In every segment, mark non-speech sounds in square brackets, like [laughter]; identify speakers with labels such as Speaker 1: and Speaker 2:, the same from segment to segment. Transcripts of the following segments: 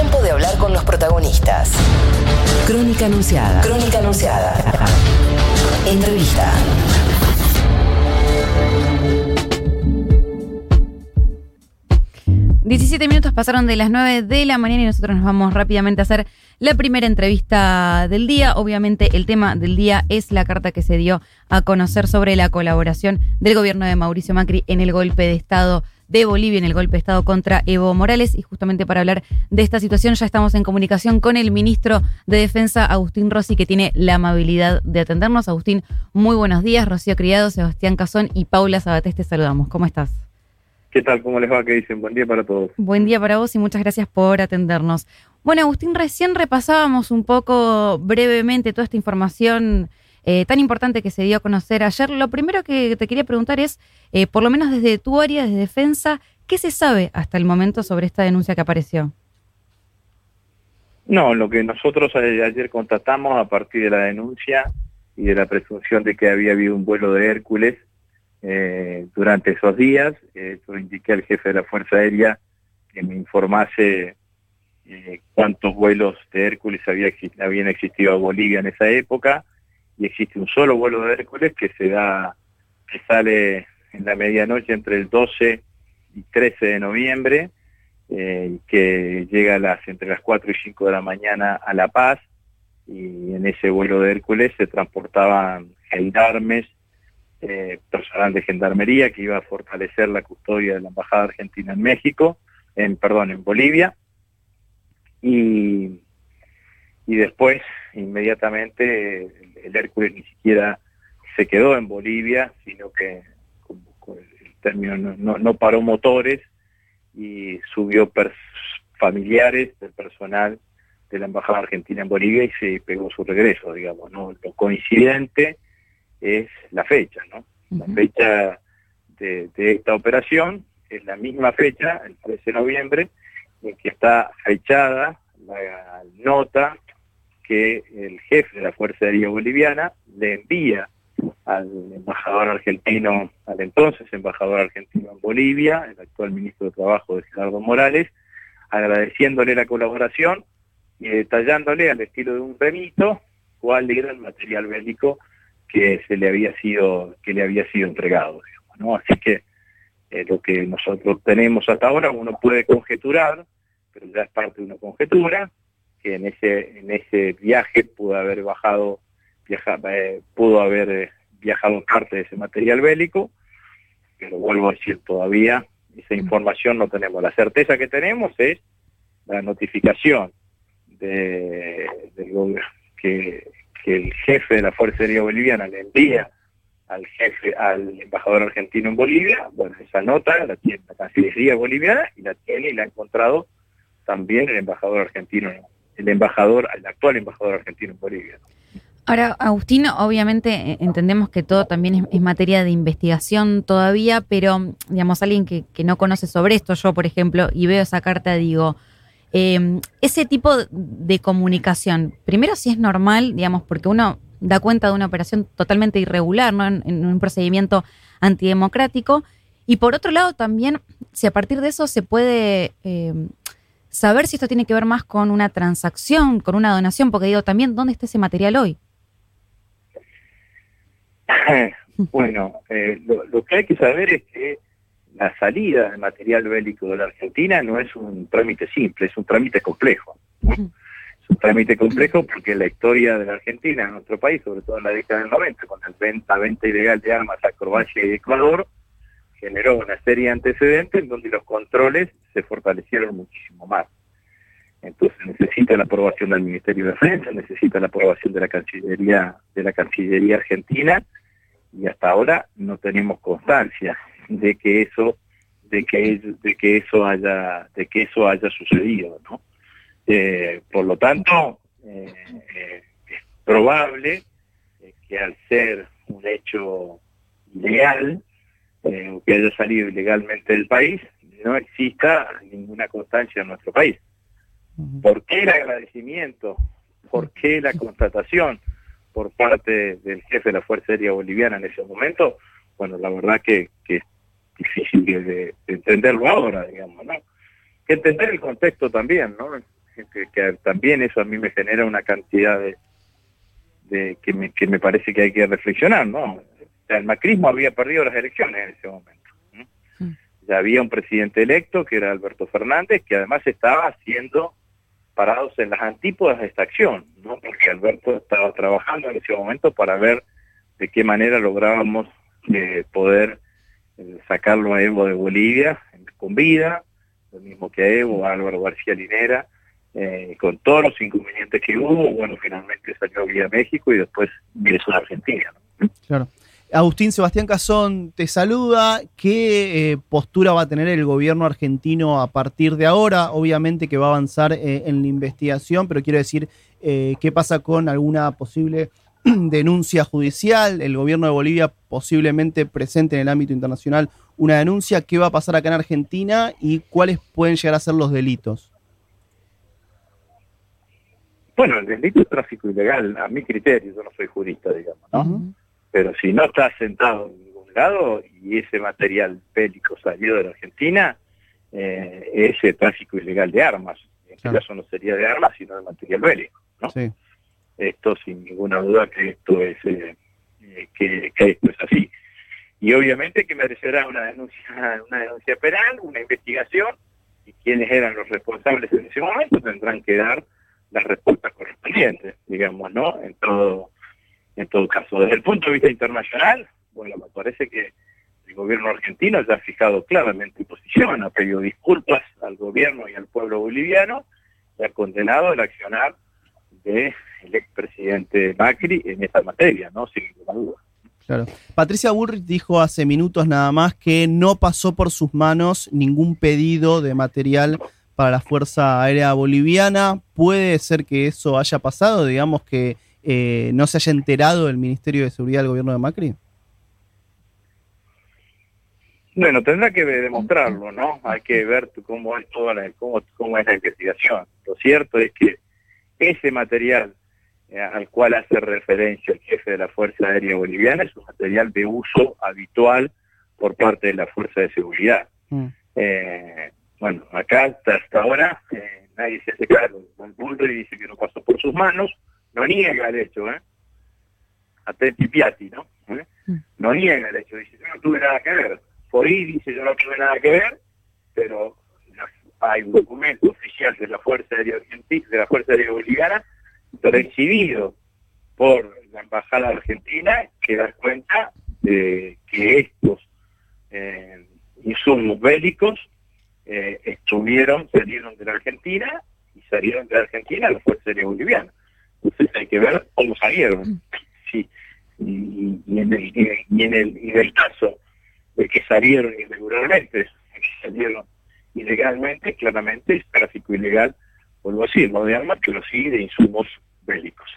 Speaker 1: Tiempo de hablar con los protagonistas. Crónica anunciada. Crónica anunciada. Entrevista.
Speaker 2: Diecisiete minutos pasaron de las 9 de la mañana y nosotros nos vamos rápidamente a hacer la primera entrevista del día. Obviamente el tema del día es la carta que se dio a conocer sobre la colaboración del gobierno de Mauricio Macri en el golpe de Estado de Bolivia, en el golpe de Estado contra Evo Morales. Y justamente para hablar de esta situación ya estamos en comunicación con el ministro de Defensa, Agustín Rossi, que tiene la amabilidad de atendernos. Agustín, muy buenos días. Rocío Criado, Sebastián Cazón y Paula Sabatés, te saludamos. ¿Cómo estás?
Speaker 3: ¿Qué tal? ¿Cómo les va? ¿Qué dicen? Buen día para todos.
Speaker 2: Buen día para vos y muchas gracias por atendernos. Bueno, Agustín, recién repasábamos un poco brevemente toda esta información eh, tan importante que se dio a conocer ayer. Lo primero que te quería preguntar es, eh, por lo menos desde tu área de defensa, ¿qué se sabe hasta el momento sobre esta denuncia que apareció?
Speaker 3: No, lo que nosotros ayer constatamos a partir de la denuncia y de la presunción de que había habido un vuelo de Hércules eh, durante esos días. Eso indiqué al jefe de la Fuerza Aérea que me informase eh, cuántos vuelos de Hércules había, habían existido a Bolivia en esa época. Y existe un solo vuelo de Hércules que se da, que sale en la medianoche entre el 12 y 13 de noviembre, eh, que llega a las, entre las 4 y 5 de la mañana a La Paz. Y en ese vuelo de Hércules se transportaban gendarmes eh, personal de gendarmería que iba a fortalecer la custodia de la Embajada Argentina en México, en, perdón, en Bolivia. Y, y después, inmediatamente, el, Hércules ni siquiera se quedó en Bolivia, sino que con, el término no, no, paró motores y subió familiares del personal de la Embajada Argentina en Bolivia y se pegó su regreso, digamos, ¿no? Lo coincidente es la fecha, ¿no? La fecha de, esta operación es la misma fecha, el 13 de noviembre, en que está fechada la nota que el jefe de la Fuerza Aérea Boliviana le envía al embajador argentino, al entonces embajador argentino en Bolivia, el actual ministro de Trabajo de Gerardo Morales, agradeciéndole la colaboración y detallándole al estilo de un remito cuál era el material bélico que se le había sido que le había sido entregado ¿no? así que eh, lo que nosotros tenemos hasta ahora uno puede conjeturar pero ya es parte de una conjetura que en ese en ese viaje pudo haber bajado viaja, eh, pudo haber eh, viajado parte de ese material bélico pero vuelvo a decir todavía esa información no tenemos. La certeza que tenemos es la notificación de, de que que el jefe de la Fuerza Aérea Boliviana le envía al jefe, al embajador argentino en Bolivia, bueno, esa nota la tiene la Cancillería boliviana y la tiene y la ha encontrado también el embajador argentino, el embajador, el actual embajador argentino en Bolivia.
Speaker 2: Ahora, Agustín, obviamente eh, entendemos que todo también es, materia de investigación todavía, pero, digamos, alguien que, no conoce sobre esto, yo, por ejemplo, y veo esa carta, digo, eh, ese tipo de comunicación, primero si es normal, digamos, porque uno da cuenta de una operación totalmente irregular, ¿no? En, un procedimiento antidemocrático. Y por otro lado también, si a partir de eso se puede eh, saber si esto tiene que ver más con una transacción, con una donación, porque digo, también, ¿dónde está ese material hoy? [laughs]
Speaker 3: bueno, eh, lo, que hay que saber es que la salida de material bélico de la Argentina no es un trámite simple, es un trámite complejo. Es un trámite complejo porque la historia de la Argentina en nuestro país, sobre todo en la década del 90, con la venta, venta ilegal de armas a Croacia y Ecuador, generó una serie de antecedentes en donde los controles se fortalecieron muchísimo más. Entonces necesita la aprobación del Ministerio de Defensa, necesita la aprobación de la Cancillería, de la Cancillería Argentina, y hasta ahora no tenemos constancia de que eso de que eso haya de que eso haya sucedido no eh, por lo tanto eh, eh, es probable que al ser un hecho ilegal que haya salido ilegalmente del país no exista ninguna constancia en nuestro país ¿por qué el agradecimiento? ¿por qué la constatación por parte del jefe de la Fuerza Aérea Boliviana en ese momento? Bueno, la verdad que, que difícil de, entenderlo ahora, digamos, ¿no? Que entender el contexto también, ¿no? que, también eso a mí me genera una cantidad de, de que, me, que me parece que hay que reflexionar, ¿no? El macrismo había perdido las elecciones en ese momento. Mm. Ya había un presidente electo, que era Alberto Fernández, que además estaba haciendo parados en las antípodas de esta acción, ¿no? porque Alberto estaba trabajando en ese momento para ver de qué manera lográbamos eh, poder eh, sacarlo a Evo de Bolivia con vida, lo mismo que a Evo, a Álvaro García Linera, eh, con todos los inconvenientes que hubo, bueno, finalmente salió vía México y después ingresó a Argentina.
Speaker 4: Claro. Agustín Sebastián Cazón te saluda. ¿Qué eh, postura va a tener el gobierno argentino a partir de ahora? Obviamente que va a avanzar eh, en la investigación, pero quiero decir, eh, ¿qué pasa con alguna posible [clears throat] denuncia judicial? El gobierno de Bolivia posiblemente presente en el ámbito internacional una denuncia. ¿Qué va a pasar acá en Argentina y cuáles pueden llegar a ser los delitos?
Speaker 3: Bueno, el delito es tráfico ilegal, a mi criterio, yo no soy jurista, digamos, ¿no? Pero si no está sentado en ningún lado y ese material bélico salió de la Argentina, eh, ese tráfico ilegal de armas. En este caso no sería de armas, sino de material bélico. ¿no? Esto sin ninguna duda que esto es eh, eh, que, esto es así. Y obviamente que merecerá una denuncia, una denuncia penal, una investigación, y quienes eran los responsables en ese momento tendrán que dar las respuestas correspondientes, digamos, ¿no? En todo en todo caso. Desde el punto de vista internacional, bueno, me parece que el gobierno argentino ya ha fijado claramente posición, ha pedido disculpas al gobierno y al pueblo boliviano y ha condenado el accionar del expresidente Macri en esta materia, ¿no? Sin ninguna duda.
Speaker 4: Claro. Patricia Bullrich dijo hace minutos nada más que no pasó por sus manos ningún pedido de material para la Fuerza Aérea Boliviana. ¿Puede ser que eso haya pasado? Digamos que eh, no se haya enterado el Ministerio de Seguridad del gobierno de Macri?
Speaker 3: Bueno, tendrá que demostrarlo, ¿no? Hay que ver cómo es toda la, cómo, cómo es la investigación. Lo cierto es que ese material eh, al cual hace referencia el jefe de la Fuerza Aérea Boliviana es un material de uso habitual por parte de la Fuerza de Seguridad. Mm. Eh, bueno, acá hasta, ahora nadie se hace cargo. Y dice que no pasó por sus manos, no niega el hecho, ¿eh? Atenti Piatti, ¿no? ¿Eh? Mm. No niega el hecho, dice, yo no tuve nada que ver. ahí dice, yo no tuve nada que ver, pero hay un documento oficial de la Fuerza Aérea Argentina, de la Fuerza Aérea Boliviana, recibido por la Embajada Argentina, que da cuenta de que estos eh, insumos bélicos eh, estuvieron, salieron de la Argentina y salieron de la Argentina a la Fuerza Aérea Boliviana. Entonces hay que ver cómo salieron. Mm. Sí. Y, en el, y en el, y el caso de que salieron irregularmente, que salieron ilegalmente, claramente es tráfico ilegal, vuelvo a decir, no de armas, pero sí de insumos bélicos.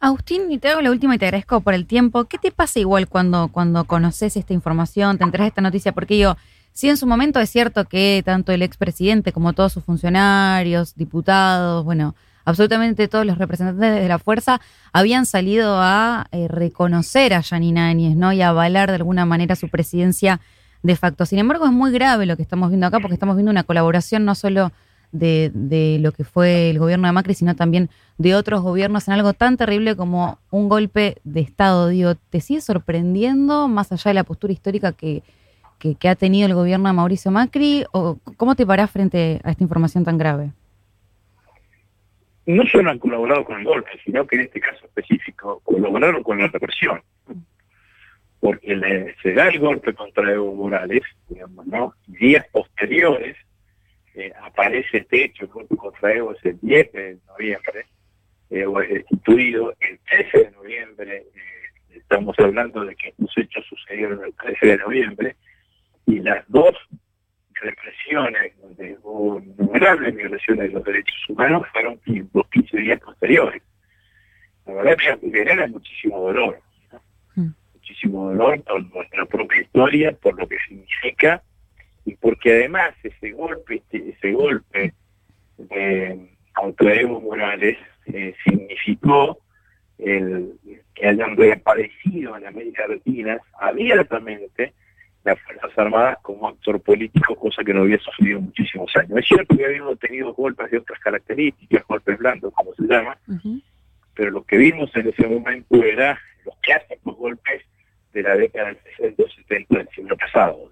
Speaker 2: Agustín, y te hago la última y te agradezco por el tiempo. ¿Qué te pasa igual cuando, cuando conoces esta información, te enteras de esta noticia? Porque yo, sí en su momento es cierto que tanto el expresidente como todos sus funcionarios, diputados, bueno, absolutamente todos los representantes de la fuerza habían salido a eh, reconocer a Yanina Áñez, ¿no? Y a avalar de alguna manera su presidencia de facto. Sin embargo, es muy grave lo que estamos viendo acá, porque estamos viendo una colaboración no solo de, de, lo que fue el gobierno de Macri, sino también de otros gobiernos en algo tan terrible como un golpe de Estado. Digo, ¿te sigue sorprendiendo, más allá de la postura histórica que, ha tenido el gobierno de Mauricio Macri? ¿O cómo te parás frente a esta información tan grave?
Speaker 3: No solo han colaborado con el golpe, sino que en este caso específico colaboraron con la represión. Porque se da el golpe contra Evo Morales, digamos, ¿no? Días posteriores eh, aparece este hecho, el golpe contra Evo es el 10 de noviembre, Evo es destituido el 13 de noviembre, eh, estamos hablando de que estos hechos sucedieron el 13 de noviembre, y las dos represiones, donde hubo innumerables violaciones de los derechos humanos, fueron los 15 días posteriores. La verdad que genera muchísimo dolor, mm. muchísimo dolor por nuestra propia historia, por lo que significa, y porque además ese golpe, este, ese golpe de contra Evo Morales eh, significó el, que hayan reaparecido en América Latina abiertamente las Fuerzas Armadas como actor político, cosa que no había sucedido muchísimos años. Es cierto que habíamos tenido golpes de otras características, golpes blandos, como se llama, pero lo que vimos en ese momento era los clásicos golpes de la década del 60 70 del siglo pasado.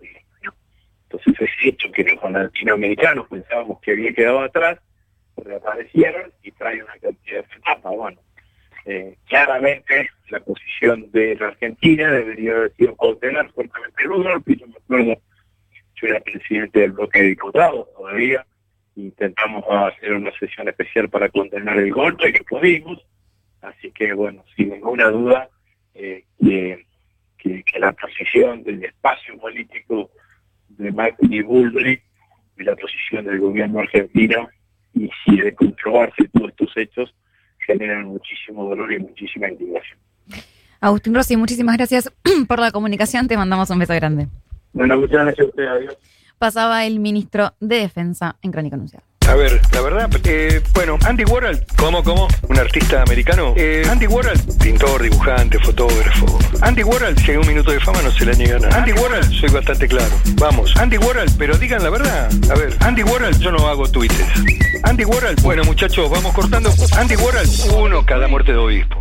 Speaker 3: Entonces ese hecho que los latinoamericanos pensábamos que había quedado atrás, reaparecieron y trae una cantidad de etapas. Bueno, eh, claramente la posición de la Argentina debería haber sido condenar fuertemente el golpe. Yo me acuerdo, yo era presidente del bloque de diputados todavía, intentamos hacer una sesión especial para condenar el golpe y que pudimos. Así que, bueno, sin ninguna duda, eh, que, la posición del espacio político de Macri Bullrich y la posición del gobierno argentino, y si de comprobarse todos estos hechos, generan muchísimo dolor y muchísima indignación.
Speaker 2: Agustín Rossi, muchísimas gracias [clears throat] por la comunicación. Te mandamos un beso grande.
Speaker 3: Bueno, muchas gracias a usted. Adiós.
Speaker 2: Pasaba el ministro de Defensa en Crónica Anunciada.
Speaker 5: A ver, la verdad, eh, bueno, Andy Warhol. ¿Cómo, cómo? ¿Un artista americano? Eh, Andy Warhol, pintor, dibujante, fotógrafo. Andy Warhol, si hay un minuto de fama, no se le niega nada. Andy Warhol, soy bastante claro. Vamos, Andy Warhol, pero digan la verdad. A ver, Andy Warhol, yo no hago tweets. Andy Warhol, bueno, muchachos, vamos cortando. Andy Warhol, uno cada muerte de obispo.